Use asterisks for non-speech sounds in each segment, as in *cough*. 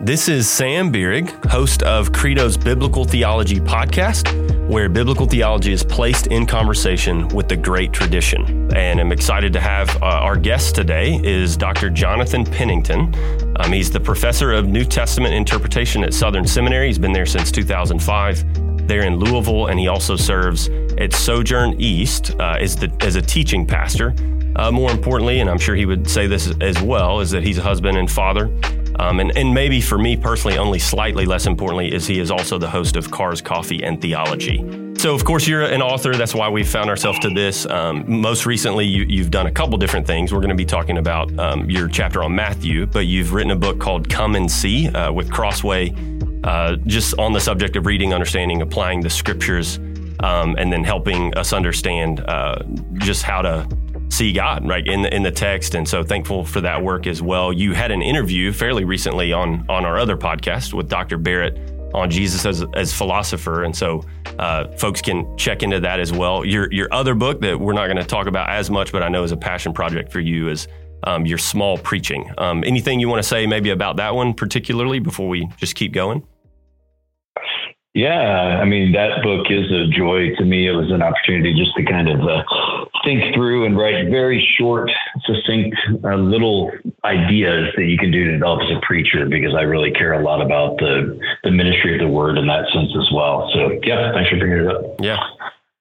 This is Sam Bierig, host of Credo's Biblical Theology podcast, where biblical theology is placed in conversation with the great tradition. And I'm excited to have uh, our guest today is Dr. Jonathan Pennington. Um, he's the professor of New Testament interpretation at Southern Seminary. He's been there since 2005 there in Louisville, and he also serves at Sojourn East uh, as, the, as a teaching pastor. Uh, more importantly, and I'm sure he would say this as well, is that he's a husband and father um, and, and maybe for me personally, only slightly less importantly, is he is also the host of Cars, Coffee, and Theology. So, of course, you're an author. That's why we found ourselves to this. Um, most recently, you, have done a couple different things. We're going to be talking about um, your chapter on Matthew, but you've written a book called Come and See uh, with Crossway, uh, just on the subject of reading, understanding, applying the scriptures, um, and then helping us understand uh, just how to see God right in the, in the text, and so thankful for that work as well. You had an interview fairly recently on on our other podcast with Dr. Barrett on Jesus as as philosopher, and so uh, folks can check into that as well. Your your other book that we're not going to talk about as much, but I know is a passion project for you is. Um, your small preaching. Um, anything you want to say maybe about that one particularly before we just keep going? Yeah, I mean that book is a joy to me. It was an opportunity just to kind of uh, think through and write very short, succinct, uh, little ideas that you can do to develop as a preacher. Because I really care a lot about the the ministry of the word in that sense as well. So yeah, thanks for bringing it up. Yeah.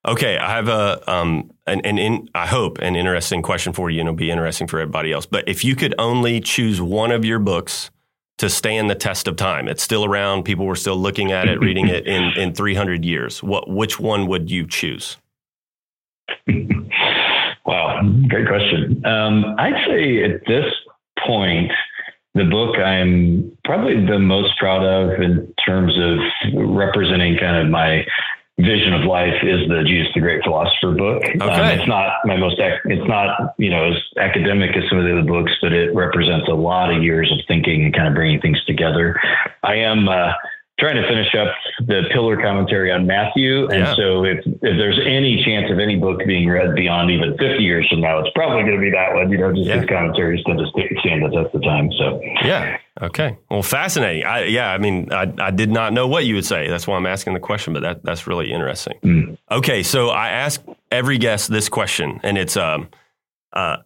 Okay, I have a um an, an in, I hope an interesting question for you, and it'll be interesting for everybody else. But if you could only choose one of your books to stand the test of time. It's still around. People were still looking at it, reading it in, in 300 years. What, which one would you choose? wow, great question. Um, I'd say at this point, the book I'm probably the most proud of in terms of representing kind of my vision of life is the Jesus the Great Philosopher book. Um, okay. Um, it's not my most, it's not, you know, as academic as some of the other books, but it represents a lot of years of thinking and kind of bringing things together. I am, uh, trying to finish up the pillar commentary on Matthew. And yeah. so if, if there's any chance of any book being read beyond even 50 years from now, it's probably going to be that one, you know, just yeah. his commentaries tend to stand the test of time. So, yeah. Okay. Well, fascinating. I, yeah. I mean, I, I did not know what you would say. That's why I'm asking the question, but that, that's really interesting. Mm. Okay. So I ask every guest this question and it's, um, uh,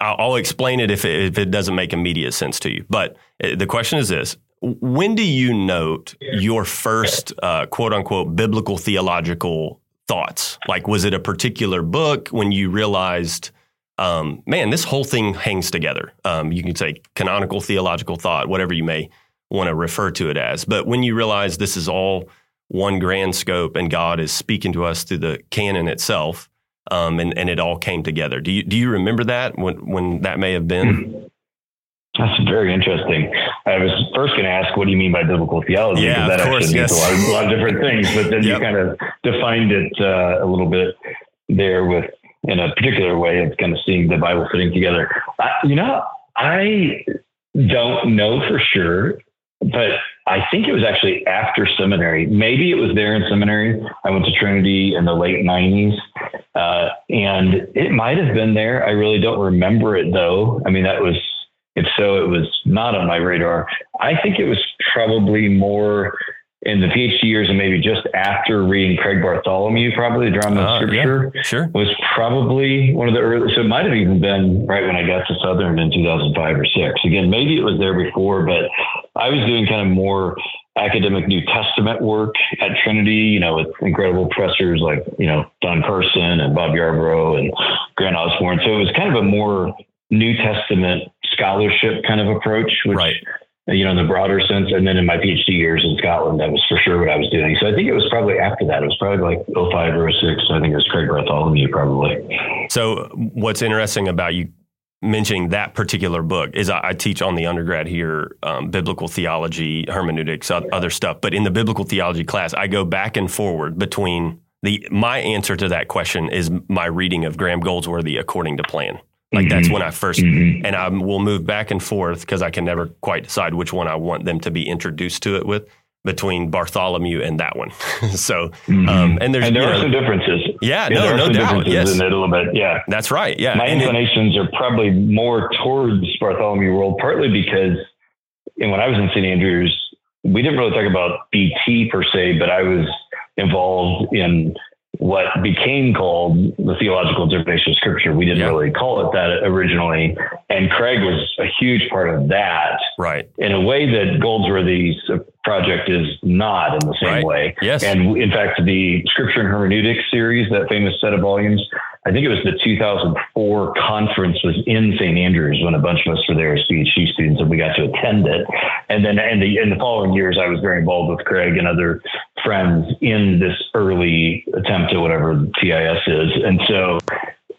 I'll explain it if it, if it doesn't make immediate sense to you. But uh, the question is this when do you note your first uh, quote unquote biblical theological thoughts? Like, was it a particular book when you realized, um, man, this whole thing hangs together? Um, you can say canonical theological thought, whatever you may want to refer to it as. But when you realize this is all one grand scope and God is speaking to us through the canon itself, um, and, and it all came together. Do you, do you remember that when, when that may have been? That's very interesting. I was first going to ask, what do you mean by biblical theology? Yeah, because that course, actually yes. means a lot, of, a lot of different things. But then yep. you kind of defined it uh, a little bit there with in a particular way of kind of seeing the Bible fitting together. I, you know, I don't know for sure, but I think it was actually after seminary. Maybe it was there in seminary. I went to Trinity in the late 90s, uh, and it might have been there. I really don't remember it though. I mean, that was if so, it was not on my radar. I think it was probably more in the PhD years and maybe just after reading Craig Bartholomew, probably the drama uh, scripture yeah, sure. was probably one of the early. So it might have even been right when I got to Southern in 2005 or six. Again, maybe it was there before, but I was doing kind of more academic New Testament work at Trinity, you know, with incredible professors like, you know, Don Carson and Bob Yarbrough and Grant Osborne. So it was kind of a more New Testament scholarship kind of approach, which, right. you know, in the broader sense. And then in my PhD years in Scotland, that was for sure what I was doing. So I think it was probably after that. It was probably like 05 or 06. I think it was Craig Bartholomew probably. So what's interesting about you mentioning that particular book is I, I teach on the undergrad here um, biblical theology, hermeneutics, other stuff. But in the biblical theology class, I go back and forward between the my answer to that question is my reading of Graham Goldsworthy according to plan. Like mm-hmm. that's when I 1st mm-hmm. and I will move back and forth because I can never quite decide which one I want them to be introduced to it with between Bartholomew and that one. *laughs* so, mm-hmm. um, and there's and there are know, some differences. Yeah, yeah no, no doubt. Yes, in it a little bit. Yeah, that's right. Yeah, my and inclinations it, are probably more towards Bartholomew world, partly because and when I was in St. Andrews, we didn't really talk about BT per se, but I was involved in what became called the theological interpretation of scripture. We didn't really call it that originally. And Craig was a huge part of that. Right. In a way that Goldsworthy's project is not in the same right. way. Yes. And in fact, the scripture and hermeneutics series, that famous set of volumes, I think it was the 2004 conference was in St. Andrews when a bunch of us were there as PhD students and we got to attend it. And then in the, in the following years, I was very involved with Craig and other friends in this early attempt at whatever TIS is. And so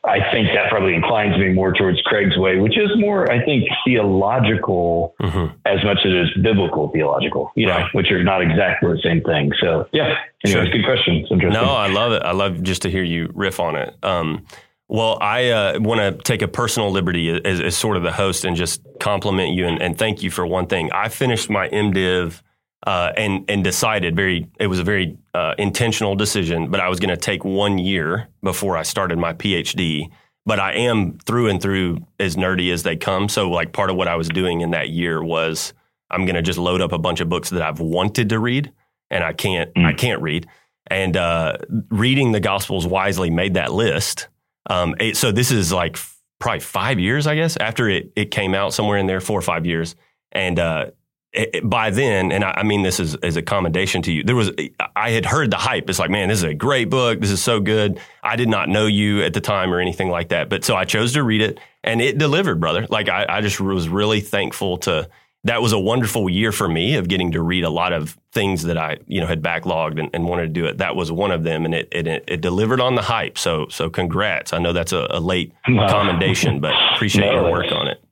I think that probably inclines me more towards Craig's way, which is more, I think, theological mm-hmm. as much as it is biblical theological, you know, which are not exactly the same thing. So, yeah, anyways, sure. good question. No, I love it. I love just to hear you riff on it. Um, well, I uh, want to take a personal liberty as, as, sort of the host and just compliment you and, and, thank you for one thing. I finished my MDiv uh, and and decided very it was a very uh, intentional decision, but I was going to take one year before I started my PhD. But I am through and through as nerdy as they come. So like part of what I was doing in that year was I'm going to just load up a bunch of books that I've wanted to read and I can't mm. I can't read. And uh, reading the Gospels wisely made that list. Um, it, so this is like probably five years, I guess, after it it came out somewhere in there, four or five years. And uh, Eh, eh, by then, and I, mean this as, as a commendation to you, there was I had heard the hype. It's like, man, this is a great book. This is so good. I did not know you at the time or anything like that, but so I chose to read it, and it delivered, brother. Like I, I just was really thankful to. That was a wonderful year for me of getting to read a lot of things that I, you know, had backlogged and, and wanted to do it. That was one of them, and it, it, it delivered on the hype. So so congrats. I know that's a, a late commendation, but *laughs* appreciate no, your work on it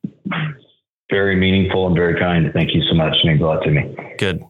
very meaningful and very kind. Thank you so much. It means a lot to me. Good.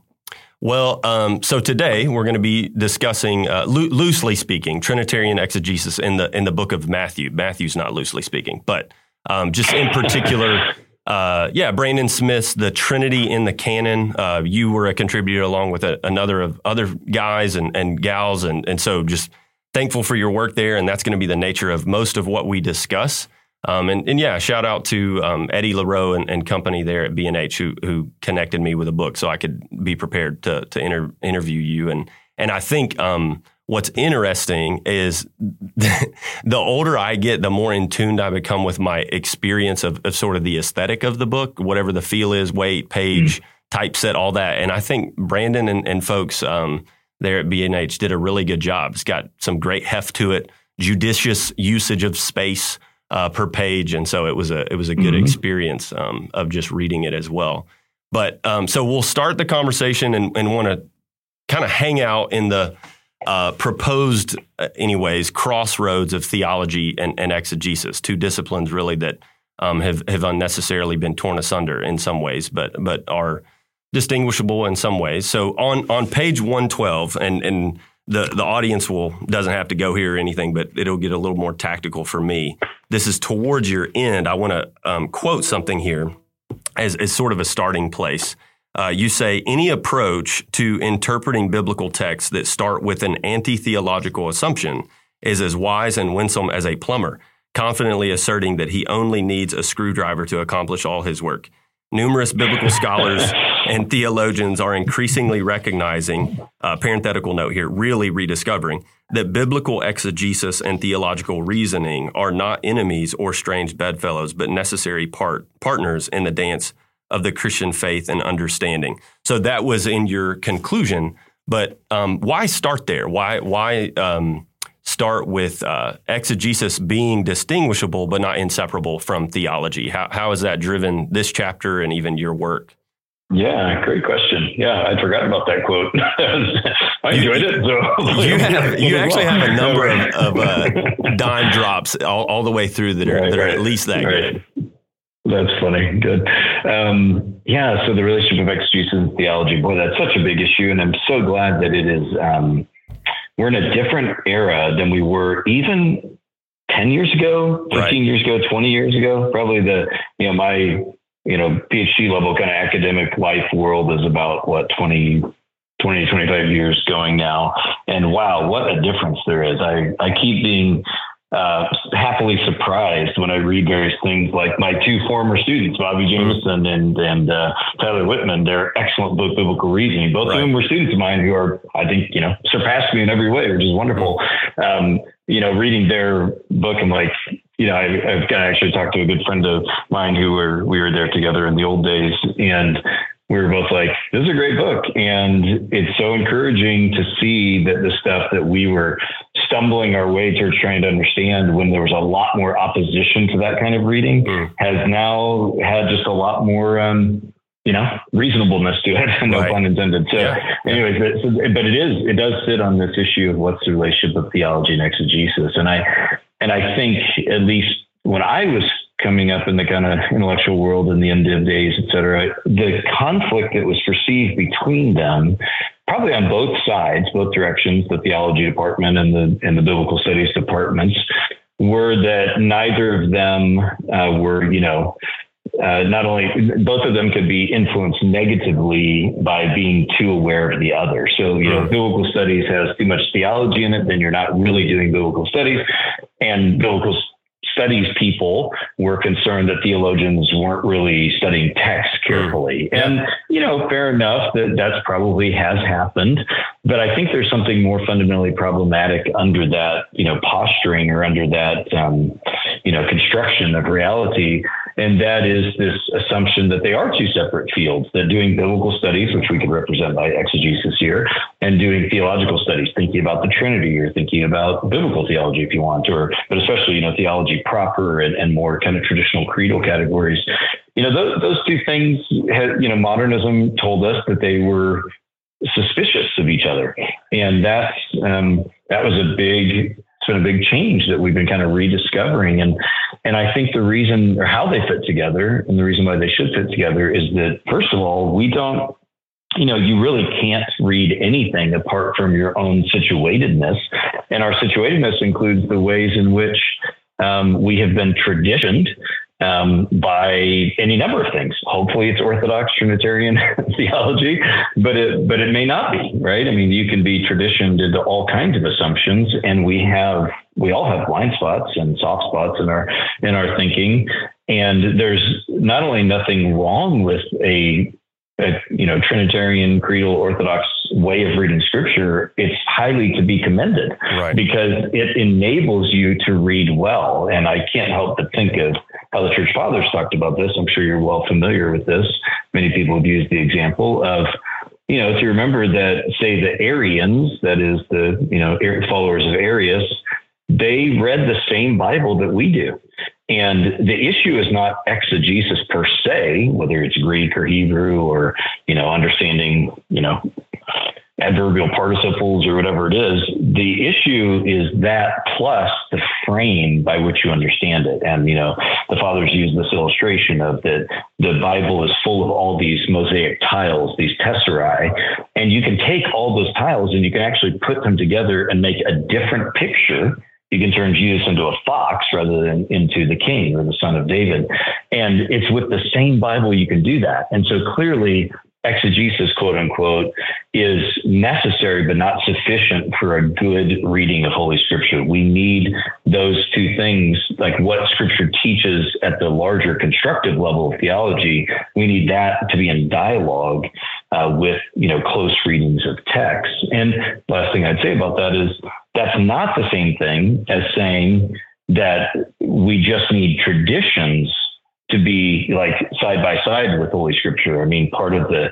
Well, um, so today we're going to be discussing, uh, lo- loosely speaking, Trinitarian exegesis in the in the book of Matthew. Matthew's not loosely speaking, but um, just in particular, uh, yeah, Brandon Smith's "The Trinity in the Canon." Uh, you were a contributor along with a, another of other guys and, and gals, and and so just thankful for your work there. And that's going to be the nature of most of what we discuss. Um, and, and, yeah, shout out to um, Eddie LaRoe and, and, company there at B&H who, who connected me with a book so I could be prepared to, to inter- interview you. And, and I think um, what's interesting is *laughs* the older I get, the more in tune I become with my experience of, of, sort of the aesthetic of the book, whatever the feel is, weight, page, mm-hmm. typeset, all that. And I think Brandon and, and folks um, there at B&H did a really good job. It's got some great heft to it, judicious usage of space uh, per page, and so it was a it was a good mm-hmm. experience um, of just reading it as well. But um, so we'll start the conversation and, and want to kind of hang out in the uh, proposed, uh, anyways, crossroads of theology and, and, exegesis, two disciplines really that um, have have unnecessarily been torn asunder in some ways, but but are distinguishable in some ways. So on on page one twelve, and and the the audience will doesn't have to go here or anything, but it'll get a little more tactical for me. This is towards your end. I want to um, quote something here as, as sort of a starting place. Uh, you say any approach to interpreting biblical texts that start with an anti theological assumption is as wise and winsome as a plumber, confidently asserting that he only needs a screwdriver to accomplish all his work. Numerous biblical scholars *laughs* and theologians are increasingly recognizing, uh, parenthetical note here, really rediscovering that biblical exegesis and theological reasoning are not enemies or strange bedfellows, but necessary part, partners in the dance of the Christian faith and understanding. So that was in your conclusion, but um, why start there? Why, why, um, start with uh, exegesis being distinguishable but not inseparable from theology. How, how has that driven this chapter and even your work? Yeah, great question. Yeah, I forgot about that quote. *laughs* I enjoyed it. So *laughs* you, have, *laughs* you actually have a number of, of uh, dime drops all, all, the way through that are, right, that are right, at least that right. good. That's funny. Good. Um, yeah. So the relationship of exegesis and theology, boy, that's such a big issue, and I'm so glad that it is. Um, we're in a different era than we were even 10 years ago, 15 right. years ago, 20 years ago. Probably the, you know, my, you know, PhD level kind of academic life world is about what, 20, 20, 25 years going now. And wow, what a difference there is. I, I keep being uh, happily surprised when I read various things like my two former students, Bobby mm-hmm. Jamieson and and uh, Tyler Wittman. They're excellent book biblical reasoning. Both right. of them were students of mine who are, I think, you know, surpassed me in every way, which is wonderful. Um, you know, reading their book and like, you know, I, I've actually talked to a good friend of mine who were we were there together in the old days, and we were both like, this is a great book. And it's so encouraging to see that the stuff that we were stumbling our way towards trying to understand when there was a lot more opposition to that kind of reading mm. has now had just a lot more, um, you know, reasonableness to it. *laughs* no right. pun intended. So, yeah. anyways, but, so, but it is, it does sit on this issue of what's the relationship of theology and exegesis. And I, and I think at least when I was coming up in the kind of intellectual world in the end of days, et cetera, the conflict that was perceived between them, probably on both sides, both directions, the theology department and the and the biblical studies departments, were that neither of them uh, were, you know, uh, not only both of them could be influenced negatively by being too aware of the other. So, you know, biblical studies has too much theology in it, then you're not really doing biblical studies. And biblical studies people were concerned that theologians weren't really studying text carefully. And, you know, fair enough that that's probably has happened. But I think there's something more fundamentally problematic under that, you know, posturing or under that, um, you know, construction of reality and that is this assumption that they are two separate fields, that doing biblical studies, which we could represent by exegesis here, and doing theological studies, thinking about the Trinity or thinking about biblical theology if you want, or, but especially, you know, theology proper and, and more kind of traditional creedal categories. You know, those, those two things, had, you know, modernism told us that they were suspicious of each other. And that's, um, that was a big it's been a big change that we've been kind of rediscovering. And and I think the reason or how they fit together and the reason why they should fit together is that first of all, we don't you know, you really can't read anything apart from your own situatedness. And our situatedness includes the ways in which um, we have been traditioned um, by any number of things. Hopefully, it's Orthodox Trinitarian *laughs* theology, but it but it may not be right. I mean, you can be traditioned into all kinds of assumptions, and we have we all have blind spots and soft spots in our in our thinking. And there's not only nothing wrong with a a you know Trinitarian creedal Orthodox way of reading Scripture, it's highly to be commended right. because it enables you to read well. And I can't help but think of how the Church Fathers talked about this. I'm sure you're well familiar with this. Many people have used the example of you know to remember that say the Arians, that is the you know followers of Arius, they read the same Bible that we do. And the issue is not exegesis per se, whether it's Greek or Hebrew or, you know, understanding, you know, adverbial participles or whatever it is. The issue is that plus the frame by which you understand it. And, you know, the fathers use this illustration of that the Bible is full of all these mosaic tiles, these tesserae, and you can take all those tiles and you can actually put them together and make a different picture you can turn Jesus into a fox rather than into the king or the son of David. And it's with the same Bible you can do that. And so clearly, exegesis, quote unquote, is necessary but not sufficient for a good reading of Holy Scripture. We need those two things, like what Scripture teaches at the larger constructive level of theology. We need that to be in dialogue uh, with you know close readings of text. And last thing I'd say about that is that's not the same thing as saying that we just need traditions to be like side by side with Holy Scripture. I mean, part of the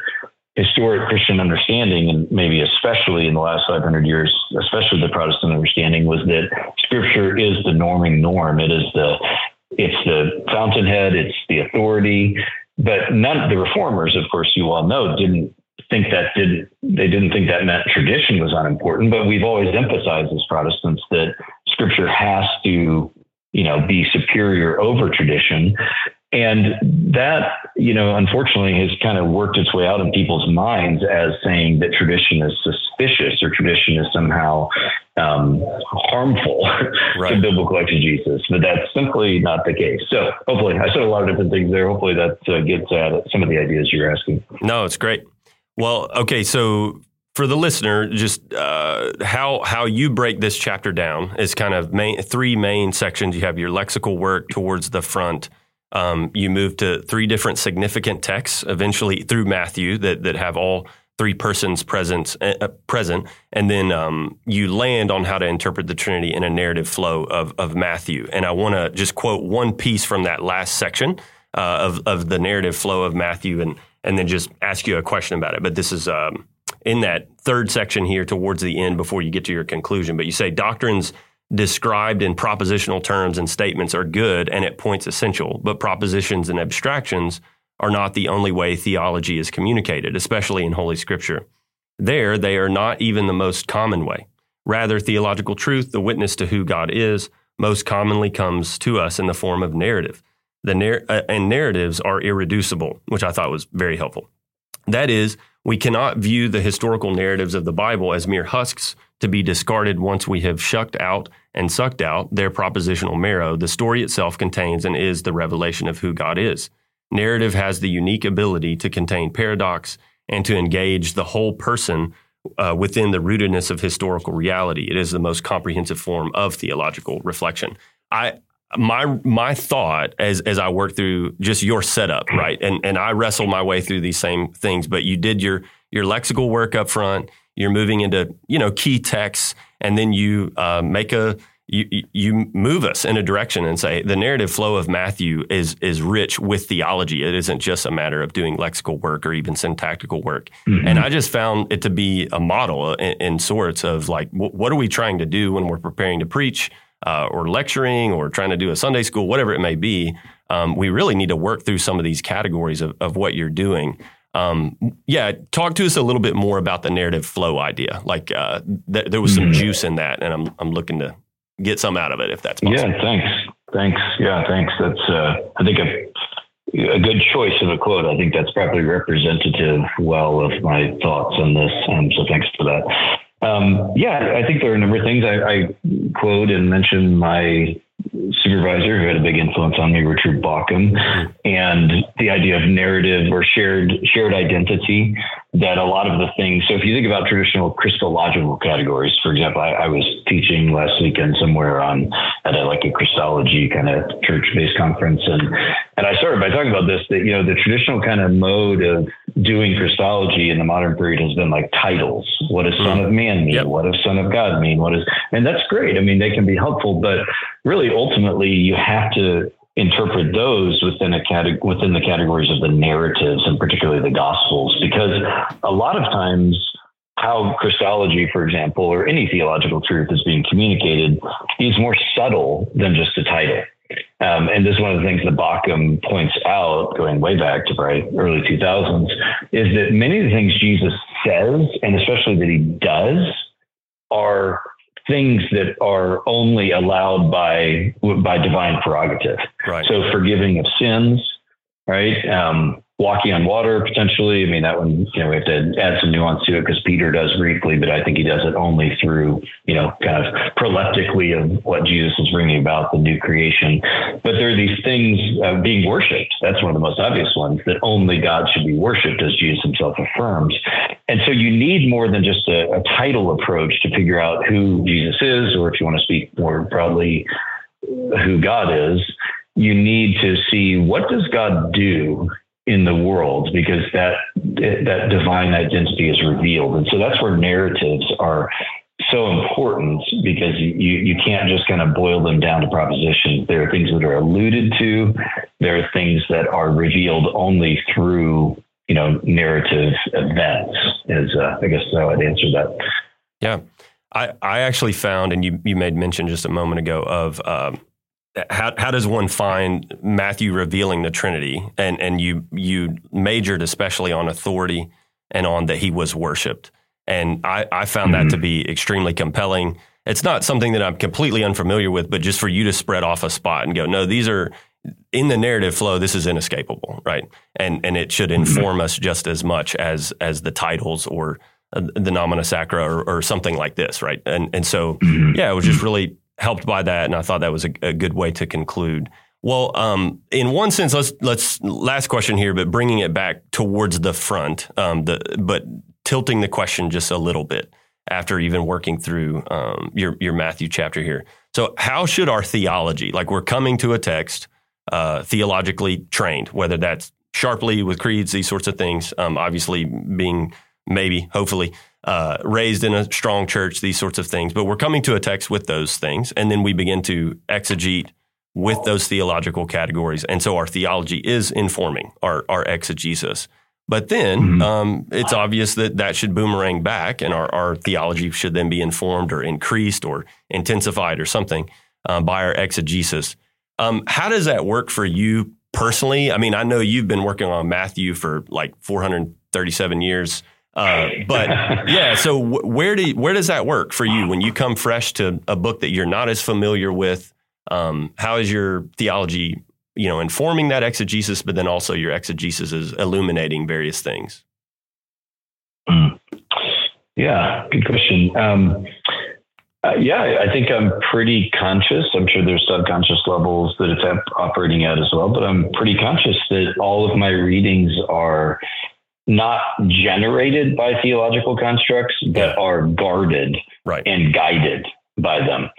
historic Christian understanding, and maybe especially in the last 500 years, especially the Protestant understanding, was that Scripture is the norming norm. It is the it's the fountainhead. It's the authority. But none the reformers, of course, you all know, didn't think that didn't they didn't think that meant tradition was unimportant. But we've always emphasized as Protestants that Scripture has to you know be superior over tradition and that, you know, unfortunately has kind of worked its way out in people's minds as saying that tradition is suspicious or tradition is somehow um, harmful *laughs* right. to biblical exegesis, but that's simply not the case. So hopefully, I said a lot of different things there. Hopefully, that uh, gets at some of the ideas you're asking. No, it's great. Well, okay, so for the listener, just uh, how how you break this chapter down is kind of main, three main sections. You have your lexical work towards the front. Um, you move to three different significant texts, eventually through Matthew that that have all three persons present, uh, present, and then um, you land on how to interpret the Trinity in a narrative flow of of Matthew. And I want to just quote one piece from that last section uh, of of the narrative flow of Matthew, and and then just ask you a question about it. But this is. Um, in that third section here towards the end before you get to your conclusion. But you say doctrines described in propositional terms and statements are good and at points essential, but propositions and abstractions are not the only way theology is communicated, especially in Holy Scripture. There, they are not even the most common way. Rather, theological truth, the witness to who God is, most commonly comes to us in the form of narrative. The uh, and narratives are irreducible, which I thought was very helpful. That is, we cannot view the historical narratives of the Bible as mere husks to be discarded once we have shucked out and sucked out their propositional marrow. The story itself contains and is the revelation of who God is. Narrative has the unique ability to contain paradox and to engage the whole person uh, within the rootedness of historical reality. It is the most comprehensive form of theological reflection. I, my my thought as as I work through just your setup, right? And and I wrestle my way through these same things, but you did your your lexical work up front. You're moving into you know key texts, and then you uh, make a you you move us in a direction and say the narrative flow of Matthew is is rich with theology. It isn't just a matter of doing lexical work or even syntactical work. Mm-hmm. And I just found it to be a model in, in sorts of like what are we trying to do when we're preparing to preach uh, or lecturing or trying to do a Sunday school, whatever it may be, um, we really need to work through some of these categories of, of what you're doing. Um, yeah, talk to us a little bit more about the narrative flow idea. Like uh, th- there was some mm-hmm. juice in that, and I'm I'm looking to get some out of it if that's possible. Yeah, thanks, thanks. Yeah, thanks. That's uh, I think a, a good choice of a quote. I think that's probably representative well of my thoughts on this. Um, so thanks for that. Um, yeah, I think there are a number of things. I, I quote and mention my supervisor who had a big influence on me, Richard Bauckham, and the idea of narrative or shared shared identity that a lot of the things. So if you think about traditional Christological categories, for example, I, I was teaching last weekend somewhere on at a, like a Christology kind of church based conference, and and I started by talking about this that you know the traditional kind of mode of doing Christology in the modern period has been like titles. What does Son of Man mean? Yep. What does Son of God mean? What is and that's great. I mean, they can be helpful, but really ultimately you have to interpret those within a cate- within the categories of the narratives and particularly the gospels because a lot of times how Christology, for example, or any theological truth is being communicated is more subtle than just a title. Um, and this is one of the things that Bauckham points out, going way back to probably early 2000s, is that many of the things Jesus says, and especially that he does, are things that are only allowed by by divine prerogative. Right. So forgiving of sins, right? Um, walking on water potentially. I mean, that one, you know, we have to add some nuance to it because Peter does briefly, but I think he does it only through, you know, kind of proleptically of what Jesus is bringing about the new creation. But there are these things uh, being worshipped. That's one of the most obvious ones that only God should be worshipped, as Jesus himself affirms. And so you need more than just a, a title approach to figure out who Jesus is, or if you want to speak more broadly, who God is. You need to see what does God do in the world because that that divine identity is revealed. And so that's where narratives are so important because you you can't just kind of boil them down to propositions. There are things that are alluded to. There are things that are revealed only through you know narrative events is uh, i guess how i'd answer that. Yeah. I, I actually found, and you, you made mention just a moment ago of um, how, how does one find Matthew revealing the Trinity? And and you you majored especially on authority and on that he was worshipped. And I, I found mm-hmm. that to be extremely compelling. It's not something that I'm completely unfamiliar with, but just for you to spread off a spot and go, no, these are in the narrative flow, this is inescapable, right? And and it should mm-hmm. inform us just as much as as the titles or uh, the nomina sacra or, or, something like this, right? And and so mm-hmm. yeah, it was just really helped by that, and I thought that was a, a good way to conclude. Well, um, in one sense, let's let's last question here, but bringing it back towards the front, um, the but tilting the question just a little bit after even working through um, your your Matthew chapter here. So, how should our theology, like we're coming to a text, uh, theologically trained, whether that's sharply with creeds, these sorts of things, um, obviously being maybe, hopefully, uh, raised in a strong church, these sorts of things. But we're coming to a text with those things, and then we begin to exegete with those theological categories. And so our theology is informing our, our exegesis. But then mm-hmm. um, it's obvious that that should boomerang back, and our, our theology should then be informed or increased or intensified or something uh, by our exegesis. Um, how does that work for you personally? I mean, I know you've been working on Matthew for like 437 years. Uh, but *laughs* yeah, so w- where do where does that work for you when you come fresh to a book that you're not as familiar with? Um, how is your theology you know, informing that exegesis, but then also your exegesis is illuminating various things? Mm. Yeah, good question. Um, uh, yeah, I think I'm pretty conscious. I'm sure there's subconscious levels that it's operating at as well, but I'm pretty conscious that all of my readings are not generated by theological constructs, but are guarded right. and guided by them.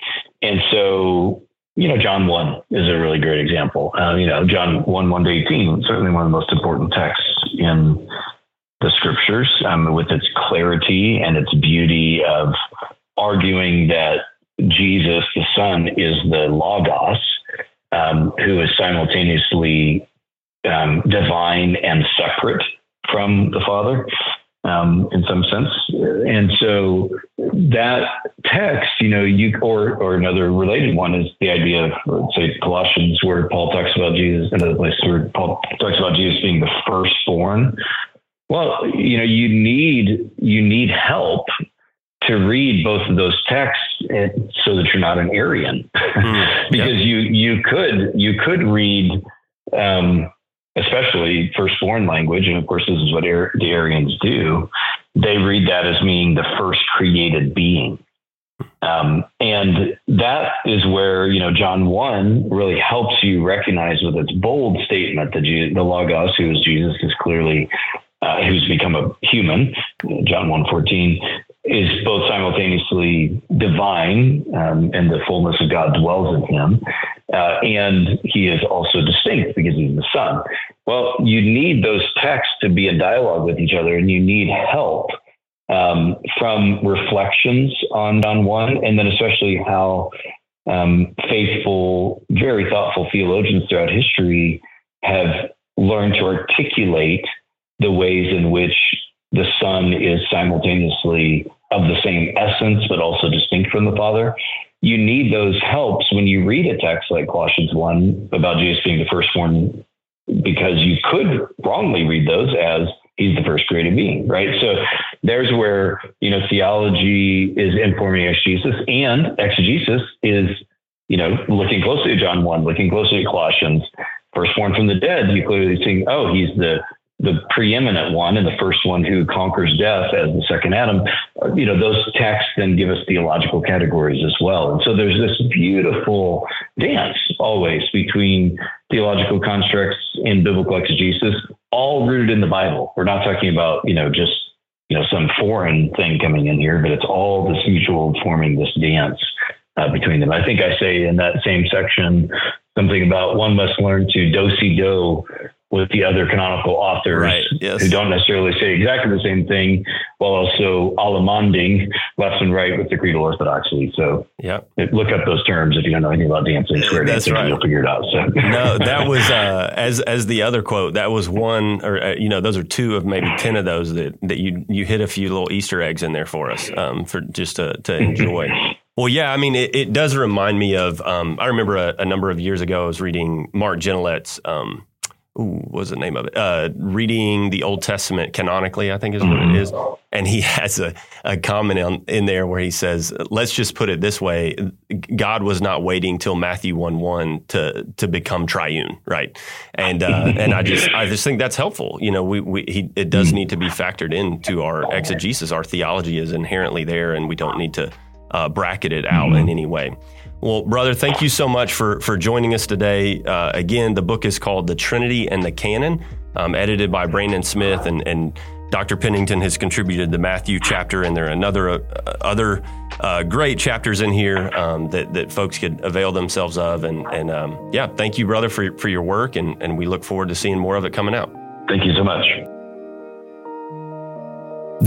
And so you know, John 1 is a really great example. Uh, you know, John 1, 1 to 18, certainly one of the most important texts in the scriptures um, with its clarity and its beauty of arguing that Jesus, the Son, is the Logos, um, who is simultaneously um, divine and separate from the Father um, in some sense. And so that text, you know, you or or another related one is the idea of let's say Colossians where Paul talks about Jesus, another place where Paul talks about Jesus being the firstborn. Well, you know, you need you need help to read both of those texts so that you're not an Arian, mm, *laughs* because you you could you could read um, especially firstborn language, and of course, this is what the Arians do. They read that as meaning the first created being. Um, and that is where, you know, John 1 really helps you recognize with its bold statement that Jesus, the Logos, who is Jesus, is clearly, uh, who's become a human, John 1 14, is both simultaneously divine um, and the fullness of God dwells in him, uh, and he is also distinct because he's the Son. Well, you need those texts to be in dialogue with each other, and you need help um, from reflections on on one, and then especially how um, faithful, very thoughtful theologians throughout history have learned to articulate the ways in which the Son is simultaneously of the same essence, but also distinct from the Father. You need those helps when you read a text like Colossians 1 about Jesus being the firstborn, because you could wrongly read those as he's the first created being, right? So there's where, you know, theology is informing exegesis and exegesis is, you know, looking closely at John 1, looking closely at Colossians, firstborn from the dead, you clearly see, oh, he's the the preeminent one and the first one who conquers death as the second Adam, you know, those texts then give us theological categories as well. And so there's this beautiful dance always between theological constructs and biblical exegesis, all rooted in the Bible. We're not talking about, you know, just, you know, some foreign thing coming in here, but it's all this mutual forming this dance uh, between them. I think I say in that same section something about one must learn to do si do with the other canonical authors right, yes. who don't necessarily say exactly the same thing, while also allemanding left and right with the creedal orthodoxy. So, yeah, look up those terms if you don't know anything about dancing, square That's dancing, right. you'll figure it out. So, no, that *laughs* was uh, as as the other quote. That was one, or uh, you know, those are two of maybe ten of those that that you you hit a few little Easter eggs in there for us um, for just to to enjoy. Well, yeah, I mean, it, it does remind me of. Um, I remember a, a, number of years ago, I was reading Mark Gignilliat's um, ooh, what was the name of it? Uh, reading the Old Testament canonically, I think is what it is. And he *laughs* has a, a comment on, in there where he says, let's just put it this way. God was not waiting till Matthew 1 1 to, to become triune, right? And, uh, *laughs* and I just, I just think that's helpful. You know, we, we, he, it does need to be factored into our exegesis. Our theology is inherently there and we don't need to uh, bracket it out in any way. Well, brother, thank you so much for for joining us today. Uh, again, the book is called "The Trinity and the Canon," um, edited by Brandon Smith, and and Dr. Pennington has contributed the Matthew chapter, and there are another uh, other uh, great chapters in here um, that that folks could avail themselves of. And and um, yeah, thank you, brother, for for your work, and and we look forward to seeing more of it coming out. Thank you so much.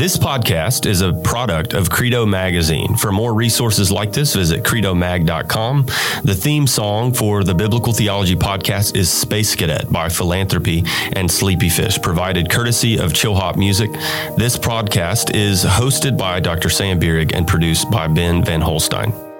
This podcast is a product of Credo Magazine. For more resources like this, visit credomag.com. The theme song for the Biblical Theology podcast is Space Cadet by Philanthrope and Sleepy Fish, provided courtesy of Chillhop Music. This podcast is hosted by Dr. Sam Bierig and produced by Ben Van Holstein.